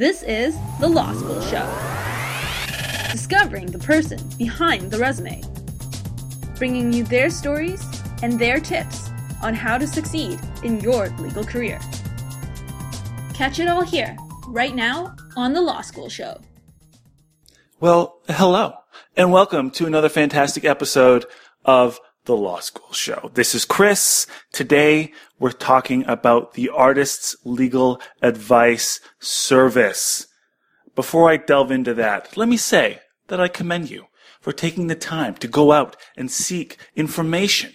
This is The Law School Show. Discovering the person behind the resume. Bringing you their stories and their tips on how to succeed in your legal career. Catch it all here, right now, on The Law School Show. Well, hello, and welcome to another fantastic episode of The Law School Show. This is Chris. Today, we're talking about the Artist's Legal Advice Service. Before I delve into that, let me say that I commend you for taking the time to go out and seek information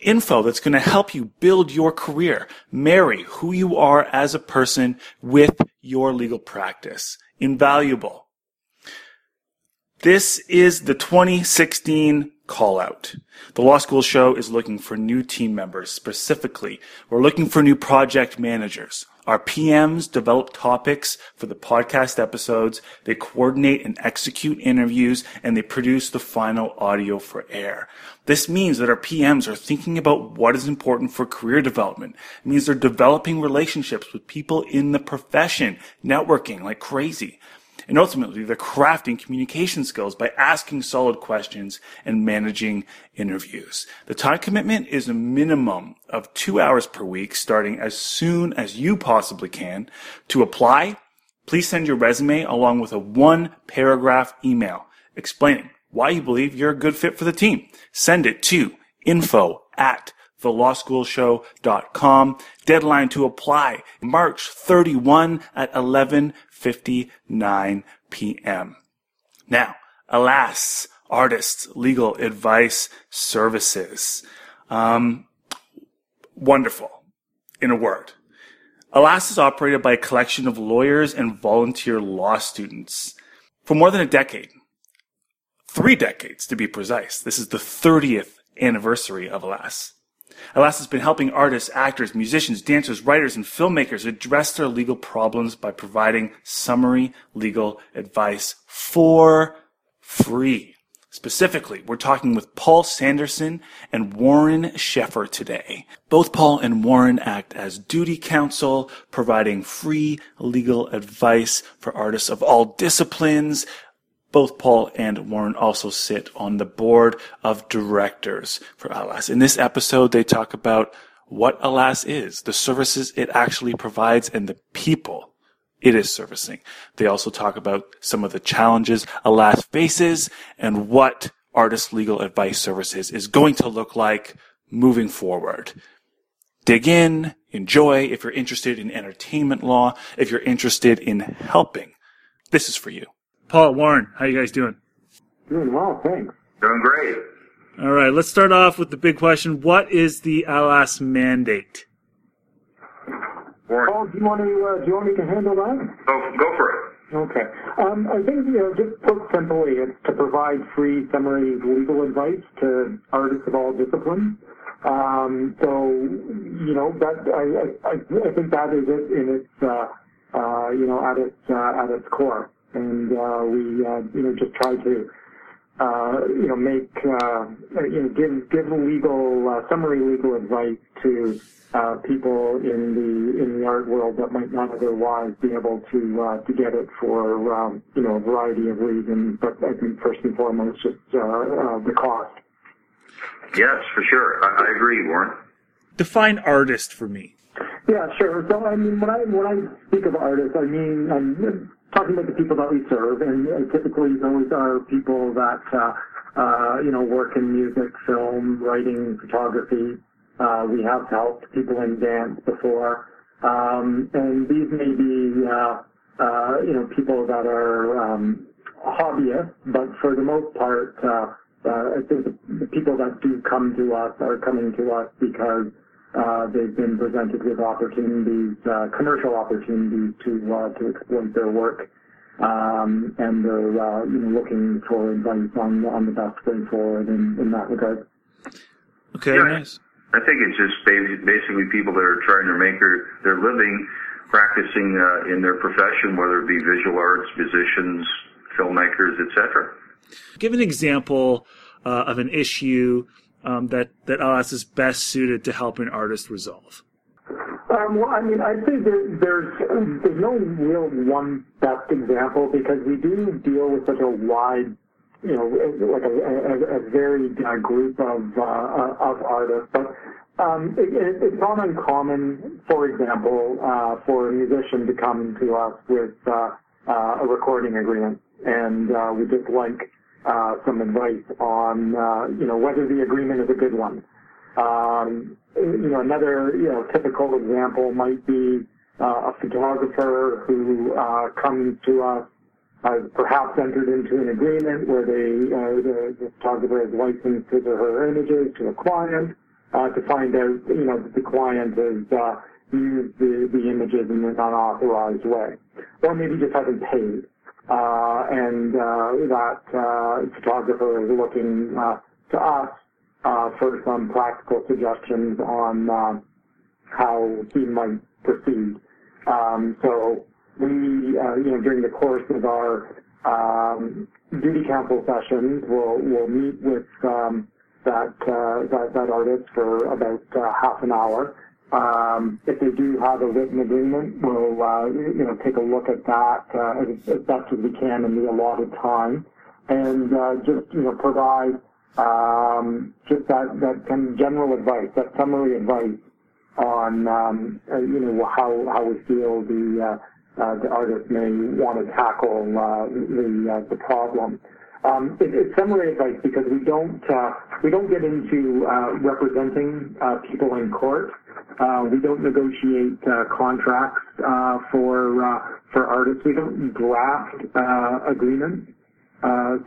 info that's going to help you build your career, marry who you are as a person with your legal practice. Invaluable. This is the 2016 call out. The Law School Show is looking for new team members specifically. We're looking for new project managers. Our PMs develop topics for the podcast episodes. They coordinate and execute interviews and they produce the final audio for air. This means that our PMs are thinking about what is important for career development. It means they're developing relationships with people in the profession, networking like crazy. And ultimately, they're crafting communication skills by asking solid questions and managing interviews. The time commitment is a minimum of two hours per week, starting as soon as you possibly can. To apply, please send your resume along with a one paragraph email explaining why you believe you're a good fit for the team. Send it to info at thelawschoolshow.com. Deadline to apply March 31 at 11:59 p.m. Now, alas, artists legal advice services. Um, wonderful, in a word. Alas is operated by a collection of lawyers and volunteer law students for more than a decade. Three decades to be precise. This is the 30th anniversary of Alas. Alas has been helping artists, actors, musicians, dancers, writers, and filmmakers address their legal problems by providing summary legal advice for free. Specifically, we're talking with Paul Sanderson and Warren Sheffer today. Both Paul and Warren act as duty counsel, providing free legal advice for artists of all disciplines, both Paul and Warren also sit on the board of directors for Alas. In this episode, they talk about what Alas is, the services it actually provides, and the people it is servicing. They also talk about some of the challenges Alas faces and what artist legal advice services is going to look like moving forward. Dig in, enjoy. If you're interested in entertainment law, if you're interested in helping, this is for you. Paul, Warren, how you guys doing? Doing well, thanks. Doing great. All right, let's start off with the big question. What is the Alas mandate? Warren. Paul, do you want to uh, do you want me to handle that? Go, go for it. Okay. Um, I think you know, just put simply, it's to provide free summary legal advice to artists of all disciplines. Um, so, you know, that I, I, I think that is it in its, uh, uh, you know, at its uh, at its core and uh, we uh, you know just try to uh, you know make uh, you know give give legal uh, summary legal advice to uh, people in the in the art world that might not otherwise be able to uh, to get it for um, you know a variety of reasons. But I think first and foremost, just uh, uh, the cost. Yes, for sure. I, I agree, Warren. Define artist for me. Yeah, sure. So I mean, when I when I speak of artists, I mean I'm talking about the people that we serve, and uh, typically those are people that uh, uh, you know work in music, film, writing, photography. Uh, we have helped people in dance before, um, and these may be uh, uh, you know people that are um, hobbyists, but for the most part, I think the, people that do come to us are coming to us because they've been presented with opportunities, uh, commercial opportunities to uh, to exploit their work, um, and they're uh, you know looking for advice on on the best way forward in, in that regard. Okay, yeah, nice. I think it's just basically people that are trying to make their their living practicing uh, in their profession, whether it be visual arts, musicians, filmmakers, etc. Give an example uh, of an issue um, that that Alas is best suited to help an artist resolve? Um, well, I mean, I'd say there, there's there's no real one best example because we do deal with such a wide, you know, like a, a, a varied uh, group of uh, of artists. But um, it, it's not uncommon, for example, uh, for a musician to come to us with uh, uh, a recording agreement, and uh, we just like uh, some advice on, uh, you know, whether the agreement is a good one. Um, you know, another, you know, typical example might be uh, a photographer who uh, comes to us, has perhaps entered into an agreement where they, uh, the, the photographer has licensed his or her images to a client uh, to find out, you know, that the client has uh, used the, the images in an unauthorized way, or maybe just hasn't paid. Uh, and uh, that uh, photographer is looking uh, to us uh, for some practical suggestions on how he might proceed. Um, so we, uh, you know, during the course of our um, duty counsel sessions, we'll, we'll meet with um, that, uh, that, that artist for about uh, half an hour. Um, if they do have a written agreement, we'll, uh, you know, take a look at that uh, as, as best as we can in the allotted time, and uh, just, you know, provide um, just that, that kind of general advice, that summary advice on, um, uh, you know, how, how we feel the, uh, uh, the artist may want to tackle the, the problem. Um, it, it's summary advice because we don't uh, we don't get into uh, representing uh, people in court. Uh, we don't negotiate uh, contracts uh, for for artists. We don't draft agreements.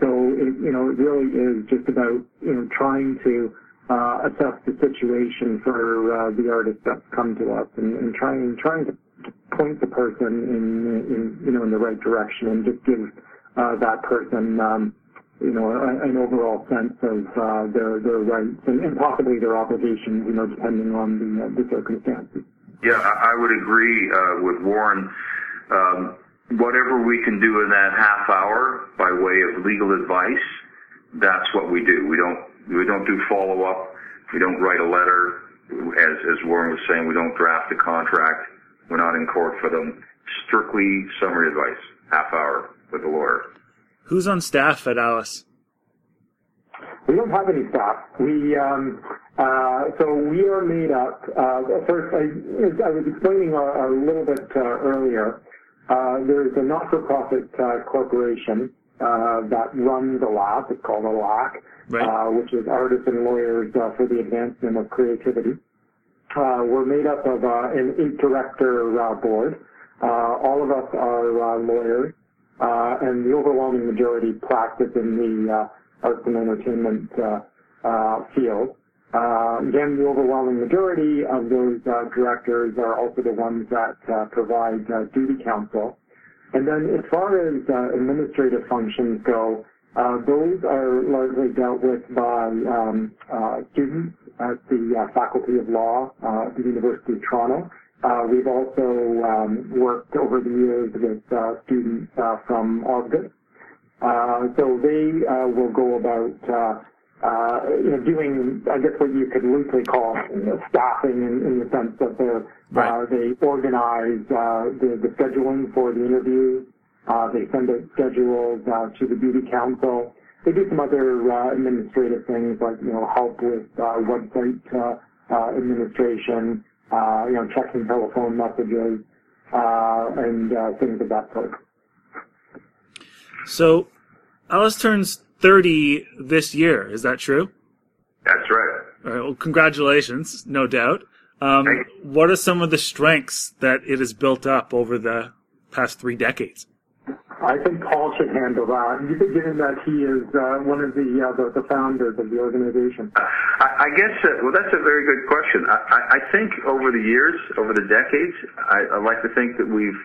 So it, you know, it really is just about you know trying to assess the situation for the artist that's come to us and, and trying trying to point the person in, in you know in the right direction and just give that person um, you know an overall sense of uh, their their rights and, and possibly their obligations you know depending on the uh, the circumstances. Yeah, I would agree uh, with Warren. Um, whatever we can do in that half hour by way of legal advice, that's what we do. We don't we don't do follow up. We don't write a letter. As as Warren was saying, we don't draft a contract. We're not in court for them. Strictly summary advice, half hour with a lawyer. Who's on staff at Alas? We don't have any staff. We um, uh, so we are made up. Uh, first, I, I was explaining a, a little bit uh, earlier. Uh, there's a not-for-profit uh, corporation uh, that runs ALAC. It's called ALAC, right. Uh, which is Artists and Lawyers uh, for the Advancement of Creativity. Uh, we're made up of an eight-director board. all of us are lawyers, and the overwhelming majority practice in the arts and entertainment field. Uh, again, the overwhelming majority of those uh, directors are also the ones that uh, provide uh, duty counsel. And then as far as uh, administrative functions go, uh, those are largely dealt with by um, students at the Faculty of Law at the University of Toronto. We've also um, worked over the years with students from Osgoode. so they will go about uh, you know, doing, I guess, what you could loosely call you know, staffing in, in the sense that they're, right. uh, they organize uh, the, the scheduling for the interviews. Uh, they send out schedules uh, to the duty counsel. They do some other uh, administrative things like, you know, help with uh, website uh, uh, administration, uh, you know, checking telephone messages, uh, and uh, things of that sort. So, Alas turns 30 this year. Is that true? That's right. All right. Well, congratulations, no doubt. Um, what are some of the strengths that it has built up over the past three decades? I think Paul should handle that, given that he is uh, one of the, uh, the, the founders of the organization. I, I guess uh, well, that's a very good question. I, I think over the years, over the decades, I, I like to think that we've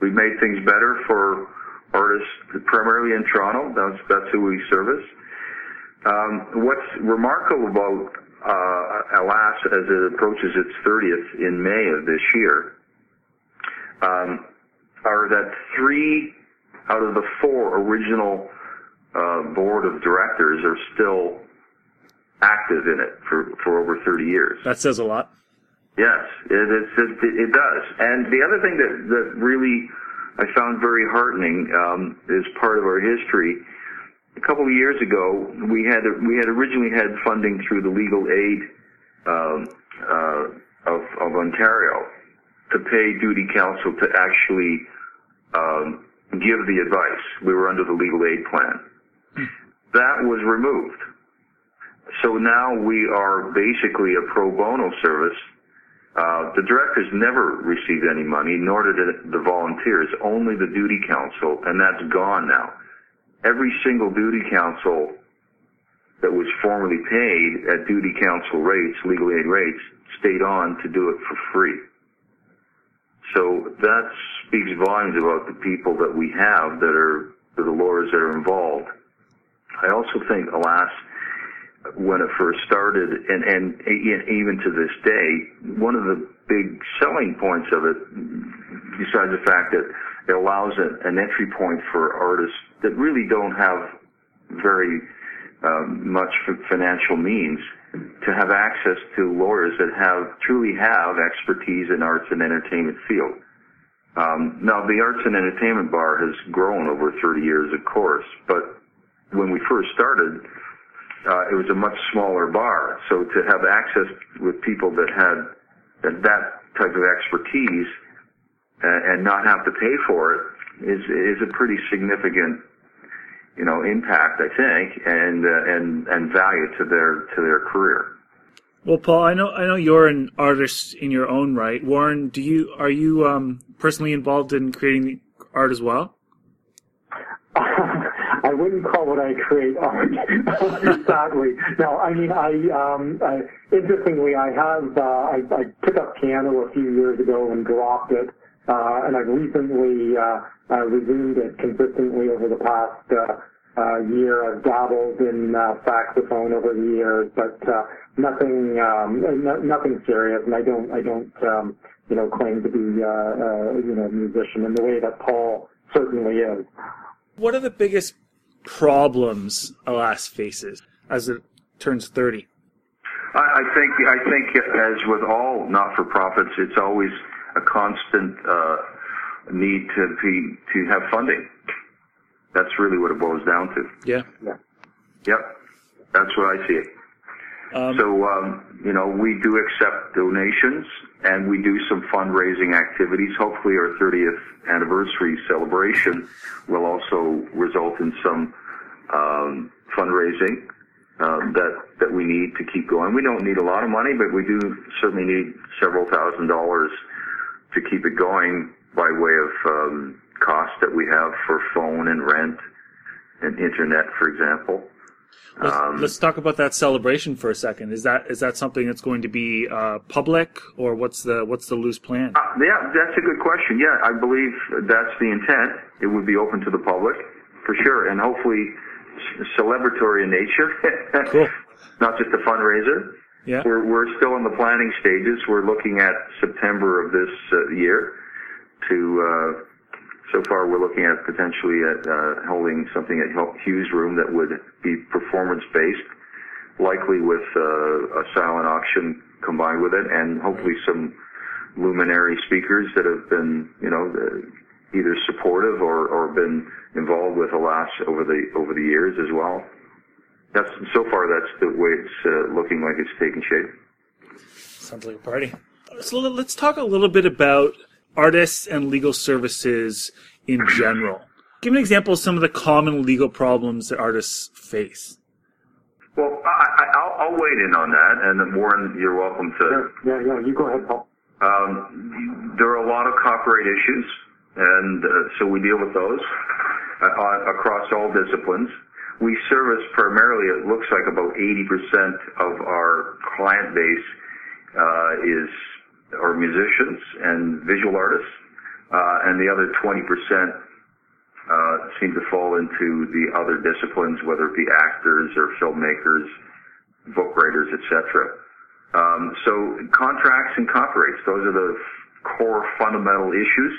we've made things better for artists primarily in Toronto. That's that's who we service. Um, what's remarkable about uh, Alas as it approaches its 30th in May of this year um, are that three out of the four original uh, board of directors are still active in it for, for over 30 years. That says a lot. Yes, it, it's, it, it does. And the other thing that, that really I found very heartening um, is part of our history. A couple of years ago, we had we had originally had funding through the legal aid um, uh, of, of Ontario to pay duty counsel to actually um, give the advice. We were under the legal aid plan. That was removed. So now we are basically a pro bono service uh, the directors never received any money, nor did the volunteers, only the duty counsel, and that's gone now. Every single duty counsel that was formerly paid at duty counsel rates, legal aid rates, stayed on to do it for free. So that speaks volumes about the people that we have that are, the lawyers that are involved. I also think, alas, when it first started, and, and even to this day, one of the big selling points of it, besides the fact that it allows an entry point for artists that really don't have very um, much financial means to have access to lawyers that have truly have expertise in arts and entertainment field. Um, now, the arts and entertainment bar has grown over 30 years, of course, but when we first started, uh, it was a much smaller bar. So to have access with people that had that, that type of expertise uh, and not have to pay for it is is a pretty significant you know impact I think and uh, and and value to their to their career. Well, Paul, I know I know you're an artist in your own right. Warren, do you are you um, personally involved in creating art as well? I wouldn't call what I create art, sadly. No, I mean, I, um, I interestingly, I have, uh, I, I took up piano a few years ago and dropped it, and I've recently, uh, uh, resumed it consistently over the past, uh, uh, year. I've dabbled in, uh, saxophone over the years, but, uh, nothing, um, no, nothing serious, and I don't, I don't, um, you know, claim to be, uh, uh, you know, a musician in the way that Paul certainly is. What are the biggest problems Alas faces as it turns 30? I, I think I think as with all not-for-profits, it's always a constant uh, need to be to have funding. That's really what it boils down to. Yeah. Yeah. Yep. That's what I see it. Um, so, um, you know, we do accept donations and we do some fundraising activities. Hopefully our 30th anniversary celebration will also result in some um, fundraising um, that that we need to keep going. We don't need a lot of money, but we do certainly need several thousand dollars to keep it going by way of um, costs that we have for phone and rent and internet, for example. Let's, um, let's, talk about that celebration for a second. Is that is that something that's going to be uh, public, or what's the what's the loose plan? Uh, yeah, that's a good question. Yeah, I believe that's the intent. It would be open to the public for sure, and hopefully celebratory in nature. cool. Not just a fundraiser. Yeah. We're we're still in the planning stages. We're looking at September of this uh, year to uh, so far, we're looking at potentially at uh, holding something at Hugh's Room that would be performance-based, likely with uh, a silent auction combined with it, and hopefully some luminary speakers that have been, you know, either supportive or, or been involved with Alas over the over the years as well. That's so far. That's the way it's uh, looking like it's taking shape. Sounds like a party. So let's talk a little bit about artists and legal services in general. Give an example of some of the common legal problems that artists face. Well, I, will weigh in on that, and Warren, you're welcome to. Yeah, yeah, you go ahead, Paul. Um, there are a lot of copyright issues, and uh, so we deal with those uh, across all disciplines. We service primarily, it looks like about 80% of our client base uh, is or musicians and visual artists, uh, and the other 20% uh, seem to fall into the other disciplines, whether it be actors or filmmakers, book writers, etc. Um, so contracts and copyrights, those are the core fundamental issues.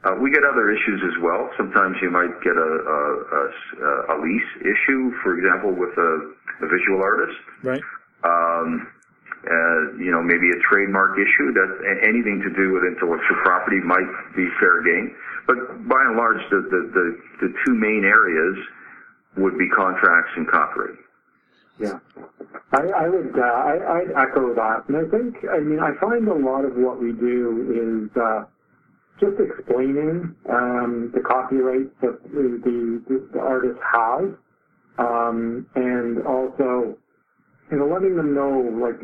Uh, we get other issues as well. Sometimes you might get a, a, a, a lease issue, for example, with a, a visual artist. Right. Um, uh, you know, maybe a trademark issue. That anything to do with intellectual property might be fair game. But by and large, the, the, the, the two main areas would be contracts and copyright. Yeah, I, I would uh, I, I'd echo that, and I think I mean I find a lot of what we do is uh, just explaining um, the copyrights that the, the, the artist has, um, and also you know letting them know like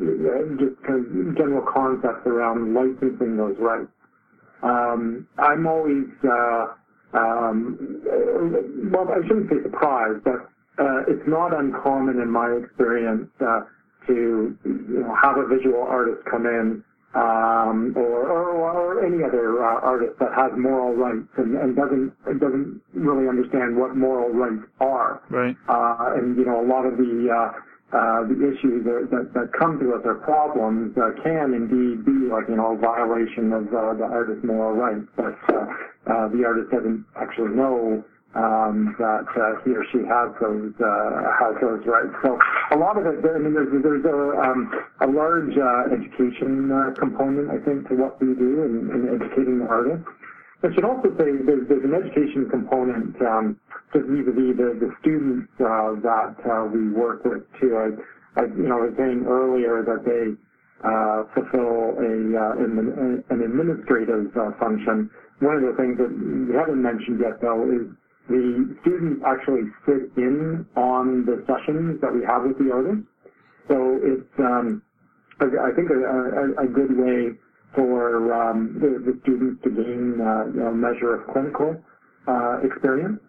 just kind of general concepts around licensing those rights. Um, I'm always uh, um, well, I shouldn't say surprised, but uh, it's not uncommon in my experience uh, to you know have a visual artist come in um, or, or, or any other uh, artist that has moral rights and, and doesn't doesn't really understand what moral rights are. Right. Uh, and you know a lot of the uh, uh, the issues that, that, that come to us or problems uh, can indeed be like you know a violation of uh, the artist's moral rights, but uh, uh, the artist doesn't actually know um, that uh, he or she has those uh, has those rights. So a lot of it, I mean, there's there's a um, a large uh, education uh, component, I think, to what we do in, in educating the artists. I should also say there's, there's an education component um, just vis-a-vis the, the students uh, that uh, we work with too. I, I, you know, I was saying earlier that they uh, fulfill a an, an administrative function. One of the things that we haven't mentioned yet, though, is the students actually sit in on the sessions that we have with the artists. So it's, um, I think, a, a, a good way for um, the, the, students to gain uh, you know, a measure of clinical uh, experience.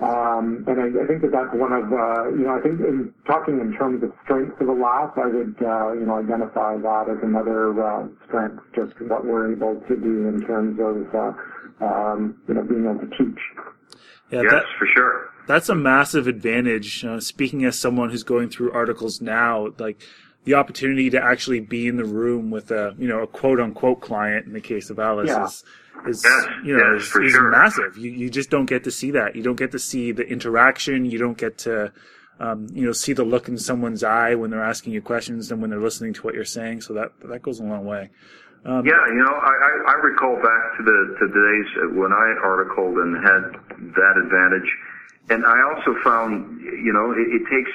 Um, and I, I, think that that's one of, uh, you know, I think in talking in terms of strengths of ALAS, I would, uh, you know, identify that as another uh, strength, just what we're able to do in terms of, uh, um, you know, being able to teach. Yeah, yes, that, for sure. That's a massive advantage. Uh, speaking as someone who's going through articles now, like the opportunity to actually be in the room with a, you know, a quote unquote client in the case of Alas yeah. is, is yes, you know, yes, is, is sure. massive. You, you just don't get to see that. You don't get to see the interaction. You don't get to, um, you know, see the look in someone's eye when they're asking you questions and when they're listening to what you're saying. So that, that goes a long way. Um, yeah, you know, I, I, I recall back to the to the days when I articled and had that advantage, and I also found, you know, it, it takes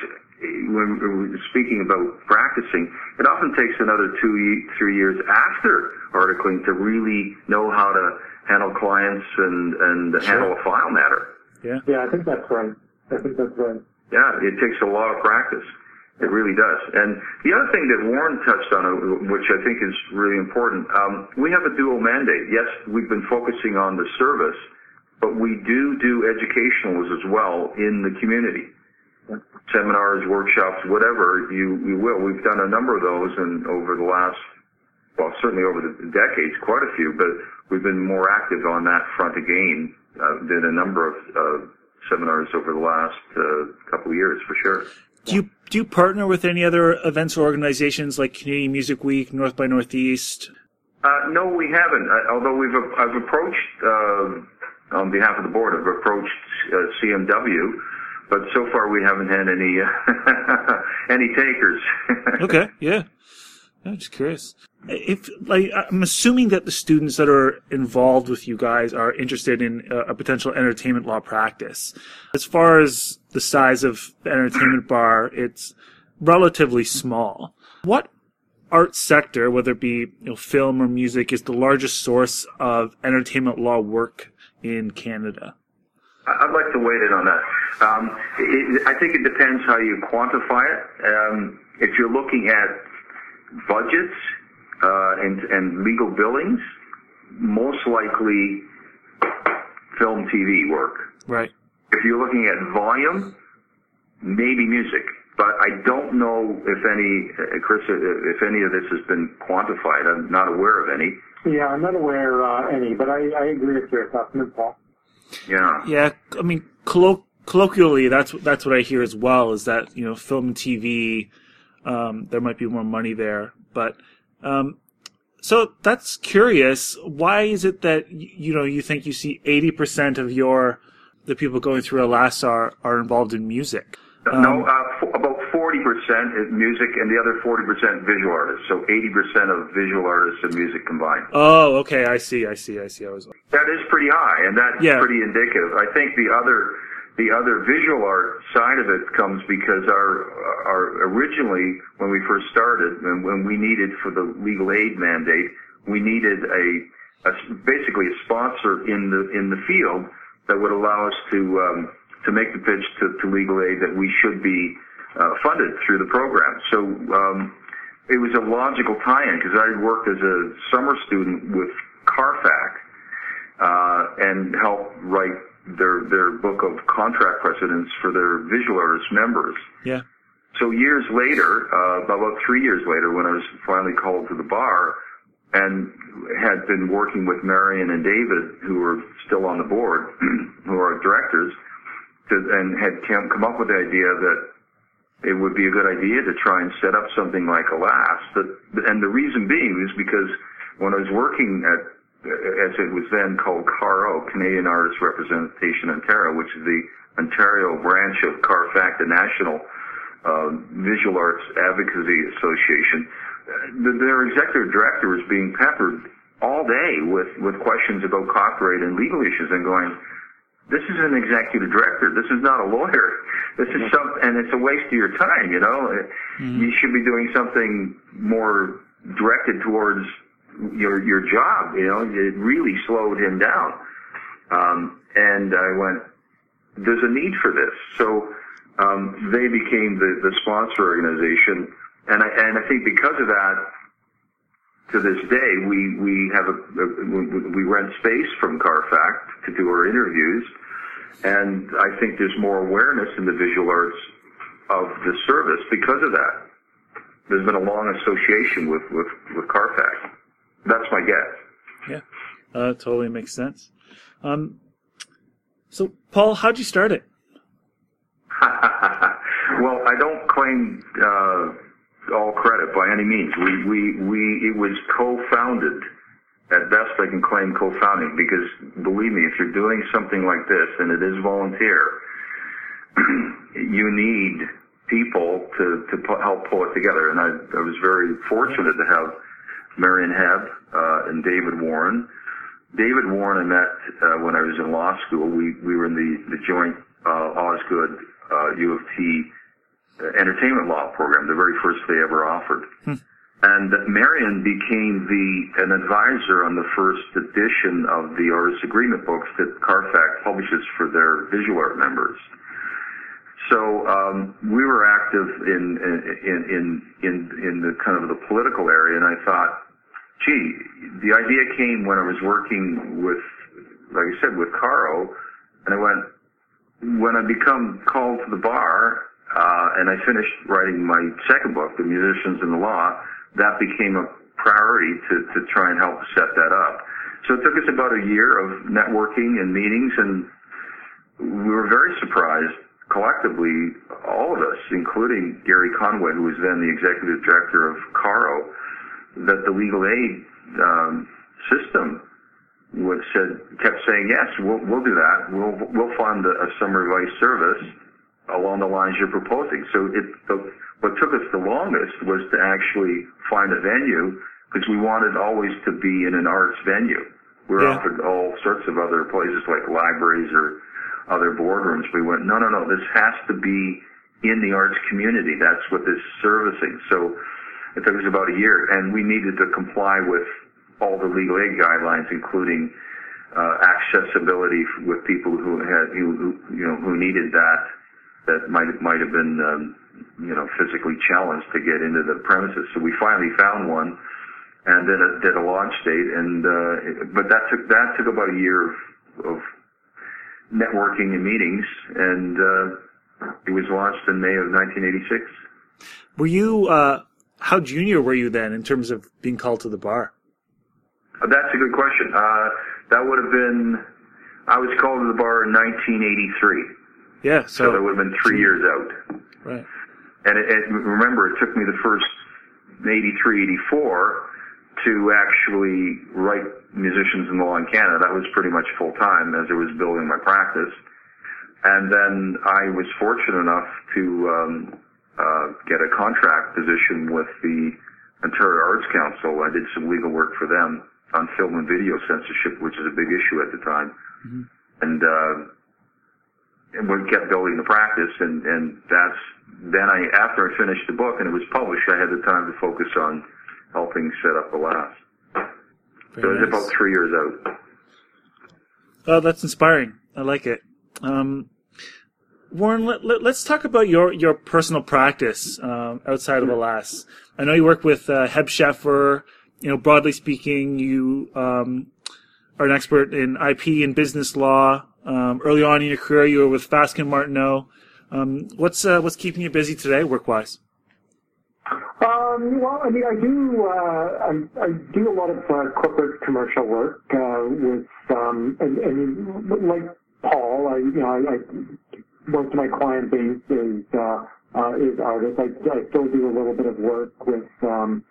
when we're speaking about practicing, it often takes another two, three years after articling to really know how to handle clients and and Sure. handle a file matter. Yeah. Yeah, I think that's right. I think that's right. Yeah, it takes a lot of practice. It really does. And the other thing that Warren touched on, uh, which I think is really important, um, we have a dual mandate. Yes, we've been focusing on the service, but we do do educationals as well in the community. Seminars, workshops, whatever you, you will. We've done a number of those and over the last, well, certainly over the decades, quite a few, but we've been more active on that front again. Uh, did a number of uh, seminars over the last uh, couple of years for sure. Do you do you partner with any other events or organizations like Canadian Music Week, North by Northeast? Uh, no, we haven't. Uh, although we've I've approached uh, on behalf of the board, I've approached uh, CMW, but so far we haven't had any uh, any takers. okay, yeah. I'm just curious. If like I'm assuming that the students that are involved with you guys are interested in a, a potential entertainment law practice. As far as the size of the entertainment bar, it's relatively small. What art sector, whether it be you know, film or music, is the largest source of entertainment law work in Canada? I'd like to weigh in on that. Um, it, I think it depends how you quantify it. Um, if you're looking at budgets uh, and, and legal billings, most likely film, TV work. Right. If you're looking at volume, maybe music. But I don't know if any, uh, Chris, uh, if any of this has been quantified. I'm not aware of any. Yeah, I'm not aware uh, any, but I, I agree with your assessment, Paul. Yeah. Yeah, I mean, colloquially, that's that's what I hear as well. Is that you know, film and TV, um, there might be more money there, but um, so that's curious. Why is it that you know you think you see eighty percent of your the people going through Alas are are involved in music? Um, no, uh, f- about 40% is music and the other 40% visual artists. So 80% of visual artists and music combined. Oh, okay. I see. I see. I see. I was. That is pretty high, and that's Yeah. pretty indicative. I think the other the other visual art side of it comes because our our originally when we first started and when we needed for the legal aid mandate, we needed a, a basically a sponsor in the in the field that would allow us to um, to make the pitch to, to legal aid that we should be uh, funded through the program. So. Um, it was a logical tie-in because I had worked as a summer student with CARFAC uh, and helped write their their book of contract precedents for their visual artist members. Yeah. So years later, uh, about three years later, when I was finally called to the bar and had been working with Marion and David, who were still on the board, who are directors, to, and had come up with the idea that it would be a good idea to try and set up something like a Alas. But, and the reason being is because when I was working at, as it was then called CARO, Canadian Artists Representation Ontario, which is the Ontario branch of CARFAC, the National uh, Visual Arts Advocacy Association, their executive director was being peppered all day with, with questions about copyright and legal issues and going, this is an executive director. This is not a lawyer. This is some, and it's a waste of your time. You know, you should be doing something more directed towards your your job. You know, it really slowed him down. Um, and I went, there's a need for this. So um, they became the the sponsor organization, and I and I think because of that, to this day, we we have a, a we rent space from CARFAC to do our interviews, and I think there's more awareness in the visual arts of the service because of that. There's been a long association with with with CARFAC. That's my guess. Yeah. Uh, totally makes sense. Um, so, Paul, how'd you start it? well, I don't claim uh, all credit by any means. We we we it was co-founded. At best, I can claim co-founding because believe me, if you're doing something like this and it is volunteer, you need people to to help pull it together. And I, I was very fortunate to have Marion Hebb uh, and David Warren. David Warren I met uh, when I was in law school. We we were in the the joint uh, Osgoode uh, U of T uh, entertainment law program, the very first they ever offered. And Marion became the an advisor on the first edition of the artist agreement books that CARFAC publishes for their visual art members. So um, we were active in in in in in the kind of the political area, and I thought, gee, the idea came when I was working with, like I said, with Caro, and I went when I become called to the bar, uh, and I finished writing my second book, The Musicians in the Law, that became a priority to, to try and help set that up. So it took us about a year of networking and meetings, and we were very surprised collectively, all of us, including Gary Conway, who was then the executive director of Caro, that the legal aid um, system would said kept saying yes, we'll we'll do that. We'll we'll fund a, a summer advice service along the lines you're proposing. So it the, what took us the longest was to actually find a venue because we wanted always to be in an arts venue. We were Yeah. offered all sorts of other places like libraries or other boardrooms. We went, no, no, no, this has to be in the arts community. That's what this is servicing. So it took us about a year, and we needed to comply with all the legal aid guidelines, including uh, accessibility with people who had who, who you know who needed that that might might have been um, you know physically challenged to get into the premises. So we finally found one, and did did a launch date, and uh, it- but that took that took about a year of, of networking and meetings, and uh, it was launched in May of 1986. Were you, uh, how junior were you then in terms of being called to the bar? Uh, That's a good question. Uh, that would have been, I was called to the bar in 1983, Yeah, so that would have been three years out. right. And it, it, remember, it took me the first 83, 84 to actually write musicians in the law in Canada. That was pretty much full time as I was building my practice. and then I was fortunate enough to um, uh, get a contract position with the Ontario Arts Council. I did some legal work for them on film and video censorship, which is a big issue at the time. Mm-hmm. And, uh, and we kept building the practice and, and that's, then I, after I finished the book and it was published, I had the time to focus on helping set up Alas. so nice. it was about three years out. Oh, that's inspiring. I like it. Um, Warren, let, us let, talk about your, your personal practice um, outside of Alas. I know you work with uh, Hebb Sheffer. You know, broadly speaking, you um, are an expert in IP and business law. Um, early on in your career, you were with Fasken Martineau. Um, what's uh, what's keeping you busy today, work wise? Um, well, I mean, I do uh, I, I, do a lot of uh, corporate commercial work uh, with um, and, and like Paul, I you know I, I most of my client base is uh, uh, is artists. I, I still do a little bit of work with um,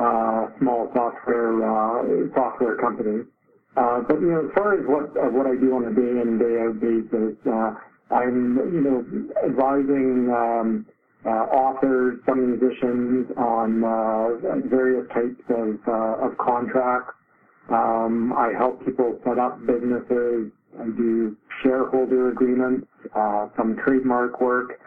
uh, small software uh, software companies. Uh, but you know, as far as what uh, what I do on a day in day out basis, uh, I'm you know advising um, uh, authors, some musicians on uh, various types of uh, of contracts. Um, I help people set up businesses. I do shareholder agreements, uh, some trademark work.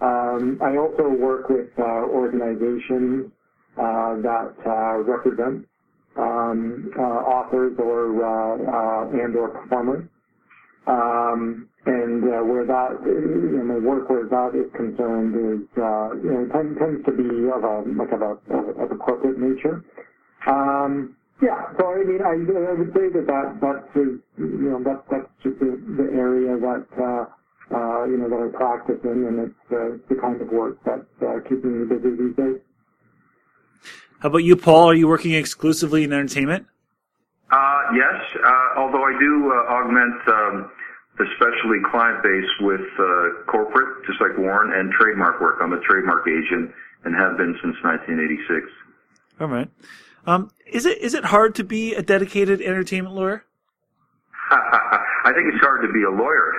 Um, I also work with uh, organizations uh, that uh, represent um, uh, authors or uh, and or performers. Um, and where that, you know, work where that is concerned is, you know, tends, tends to be of a like of a of a corporate nature. Um, yeah. So I mean, I, I would say that that that's you know that that's just the, the area that uh, uh, you know that I practice in, and it's uh, the kind of work that's uh, keeping me busy these days. How about you, Paul? Are you working exclusively in entertainment? Uh, yes, uh, although I do uh, augment um, the specialty client base with uh, corporate, just like Warren, and trademark work. I'm a trademark agent and have been since 1986. All right. Um, is it is it hard to be a dedicated entertainment lawyer? I think it's hard to be a lawyer.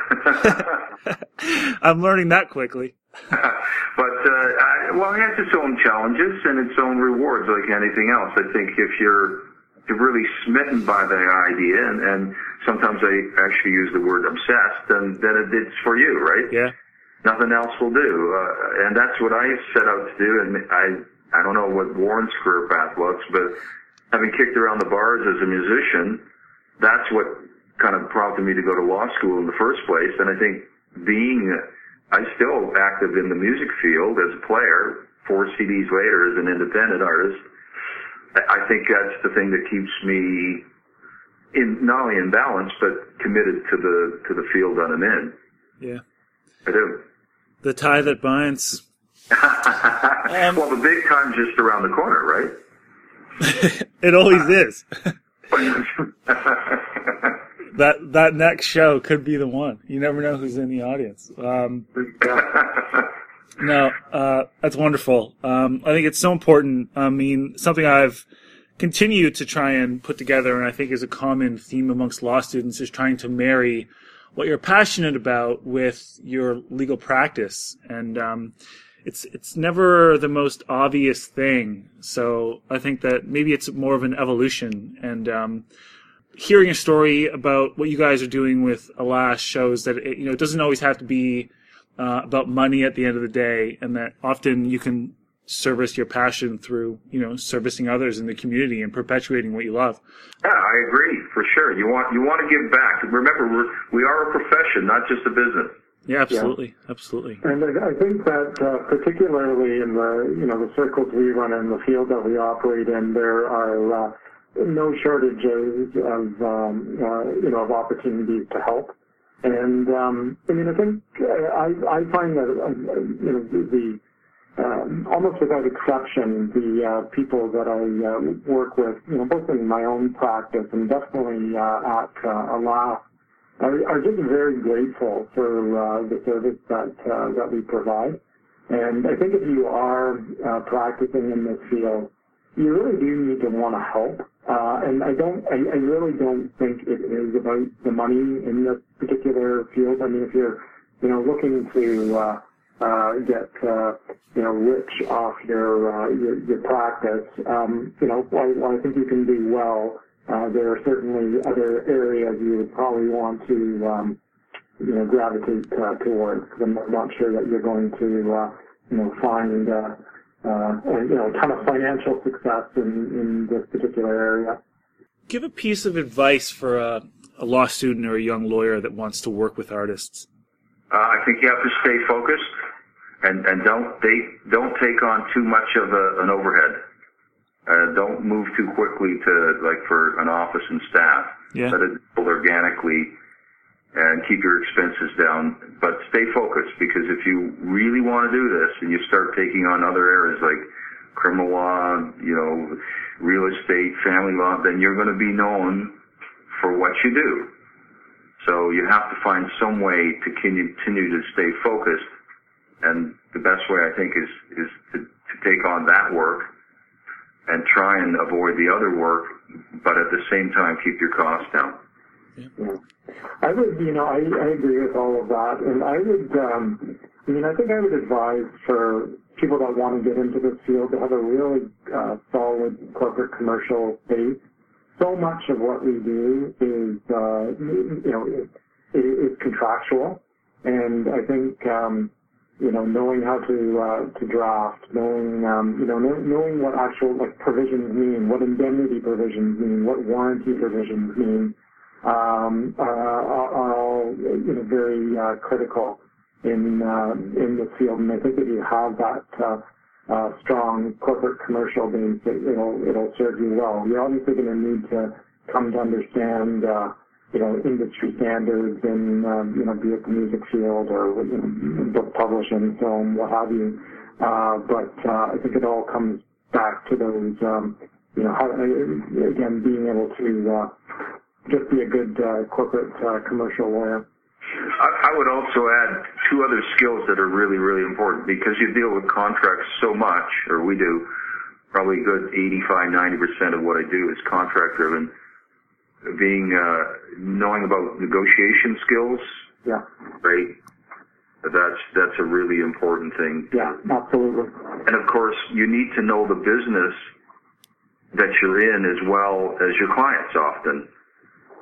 I'm learning that quickly. but uh, I, well, it has its own challenges and its own rewards, like anything else. I think if you're you're really smitten by the idea, and, and sometimes I actually use the word obsessed, then then it, it's for you, right? Yeah. Nothing else will do, uh, and that's what I set out to do. And I I don't know what Warren's career path looks, but having kicked around the bars as a musician, that's what kind of prompted me to go to law school in the first place. And I think being, I'm still active in the music field as a player, four CDs later as an independent artist. I think that's the thing that keeps me in, not only in balance, but committed to the, to the field that I'm in. Yeah. I do. The tie that binds um, well, the big time's just around the corner, right? it always is. that that next show could be the one. You never know who's in the audience. Um, no, uh, that's wonderful. Um, I think it's so important. I mean, something I've continued to try and put together, and I think is a common theme amongst law students, is trying to marry what you're passionate about with your legal practice. And um, it's it's never the most obvious thing. So I think that maybe it's more of an evolution. And um, hearing a story about what you guys are doing with Alas shows that it, you know it doesn't always have to be uh, about money at the end of the day, and that often you can service your passion through you know servicing others in the community and perpetuating what you love. Yeah, I agree for sure. You want you want to give back. Remember, we're, we are a profession, not just a business. Yeah, absolutely, yeah. absolutely. And I think that uh, particularly in the you know the circles we run in, the field that we operate in, there are uh, no shortages of um, uh, you know of opportunities to help. And um, I mean, I think uh, I I find that uh, you know the, the um, almost without exception, the uh, people that I uh, work with, you know, both in my own practice and definitely uh, at uh, Alas, are just very grateful for uh, the service that uh, that we provide. And I think if you are uh, practicing in this field, you really do need to want to help. Uh, and I don't, I, I really don't think it is about the money in this particular field. I mean, if you're you know, looking to uh, uh, get uh, you know rich off your uh, your, your practice, um, you know, while, I think you can do well, uh, there are certainly other areas you would probably want to um, you know gravitate uh, towards. I'm not sure that you're going to uh, you know find uh, uh, you know a ton of financial success in, in this particular area. Give a piece of advice for a, a law student or a young lawyer that wants to work with artists. Uh, I think you have to stay focused and and don't they don't take on too much of a, an overhead. Uh, don't move too quickly to like for an office and staff. Yeah. Let it build organically and keep your expenses down. But stay focused because if you really want to do this and you start taking on other areas like criminal law, you know, real estate, family law, then you're going to be known for what you do. So you have to find some way to continue to stay focused. And the best way I think is, is to, to take on that work and try and avoid the other work, but at the same time keep your costs down. Yeah. I would, you know, I, I agree with all of that, and I would, um, I mean, I think I would advise for people that want to get into this field to have a really uh, solid corporate commercial base so much of what we do is, uh, you know, it, it's contractual, and I think, um, you know, knowing how to uh, to draft, knowing, um, you know, knowing what actual like provisions mean, what indemnity provisions mean, what warranty provisions mean, um, uh, are, all you know very uh, critical in uh, in this field, and I think if you have that uh, uh, strong corporate commercial base, it, will it'll serve you well. You're obviously going to need to come to understand, uh, you know, industry standards in, um, you know, be it the music field or you know, book publishing, film, what have you. Uh, but uh, I think it all comes back to those, um, you know, how, again, being able to uh, just be a good uh, corporate uh, commercial lawyer. I, I would also add two other skills that are really, really important because you deal with contracts so much, or we do, probably a good 85, 90% of what I do is contract driven. Being, uh, knowing about negotiation skills. Yeah. Right. That's, that's a really important thing. Yeah, absolutely. And of course, you need to know the business that you're in as well as your clients often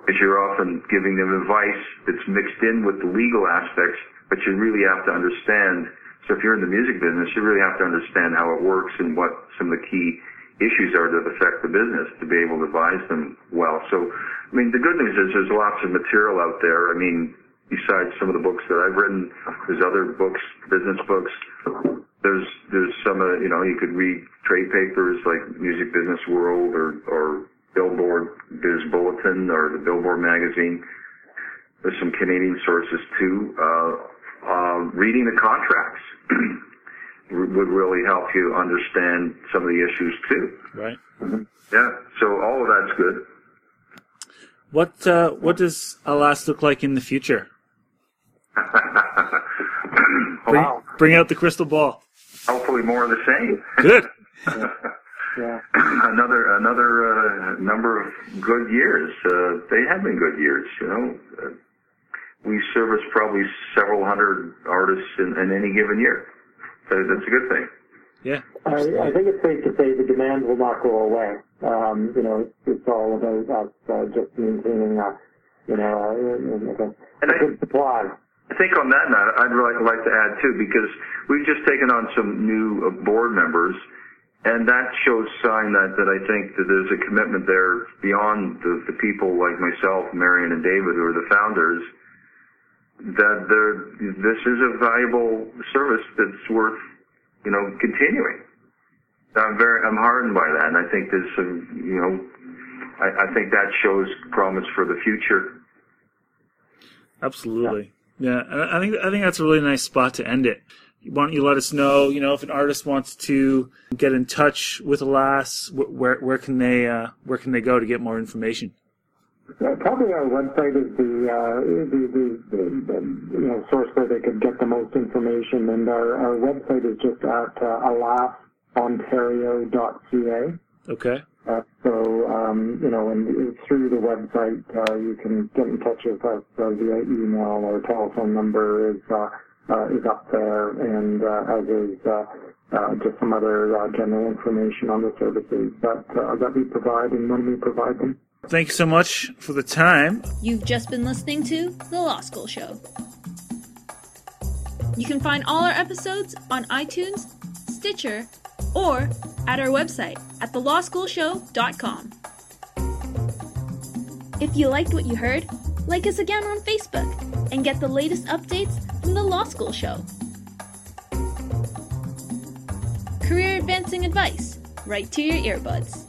because you're often giving them advice that's mixed in with the legal aspects, but you really have to understand. So if you're in the music business, you really have to understand how it works and what some of the key issues are that affect the business to be able to advise them well. So, I mean, the good news is there's lots of material out there. I mean, besides some of the books that I've written, there's other books, business books. There's there's some of you know you could read trade papers like Music Business World or or Billboard Biz Bulletin or the Billboard magazine. There's some Canadian sources too. Uh, uh, reading the contracts would really help you understand some of the issues too. Right. Mm-hmm. Yeah. So all of that's good. What uh, what does Alas look like in the future? bring, wow. bring out the crystal ball. Hopefully more of the same. Good. Yeah. another another uh, number of good years. Uh, they have been good years, you know. Uh, we service probably several hundred artists in, in any given year. So that's a good thing. Yeah. I, I think it's safe to say the demand will not go away. Um, you know, it's, it's all about us uh, just maintaining a, you know, a, a, and a I, good supply. I think on that note, I'd really like to add too, because we've just taken on some new uh, board members and that shows sign that, that I think that there's a commitment there beyond the, the people like myself, Marion and David, who are the founders, that this is a valuable service that's worth, you know, continuing. I'm very, I'm heartened by that, and I think there's some, you know, I, I think that shows promise for the future. Absolutely, yeah. yeah. I think I think that's a really nice spot to end it why don't you let us know, you know, if an artist wants to get in touch with Alas, where where can they uh, where can they go to get more information? Uh, probably our website is the, uh, the, the, the, the you know source where they could get the most information, and our, our website is just at uh, alasontario.ca. Okay. Uh, so, um, you know, and through the website, uh, you can get in touch with us uh, via email or telephone number is, uh, uh, is up there, and uh, as is uh, uh, just some other uh, general information on the services that, uh, that we provide and when we provide them. Thank you so much for the time. You've just been listening to The Law School Show. You can find all our episodes on iTunes, Stitcher, or at our website at thelawschoolshow.com. If you liked what you heard, like us again on Facebook and get the latest updates from The Law School Show. Career advancing advice right to your earbuds.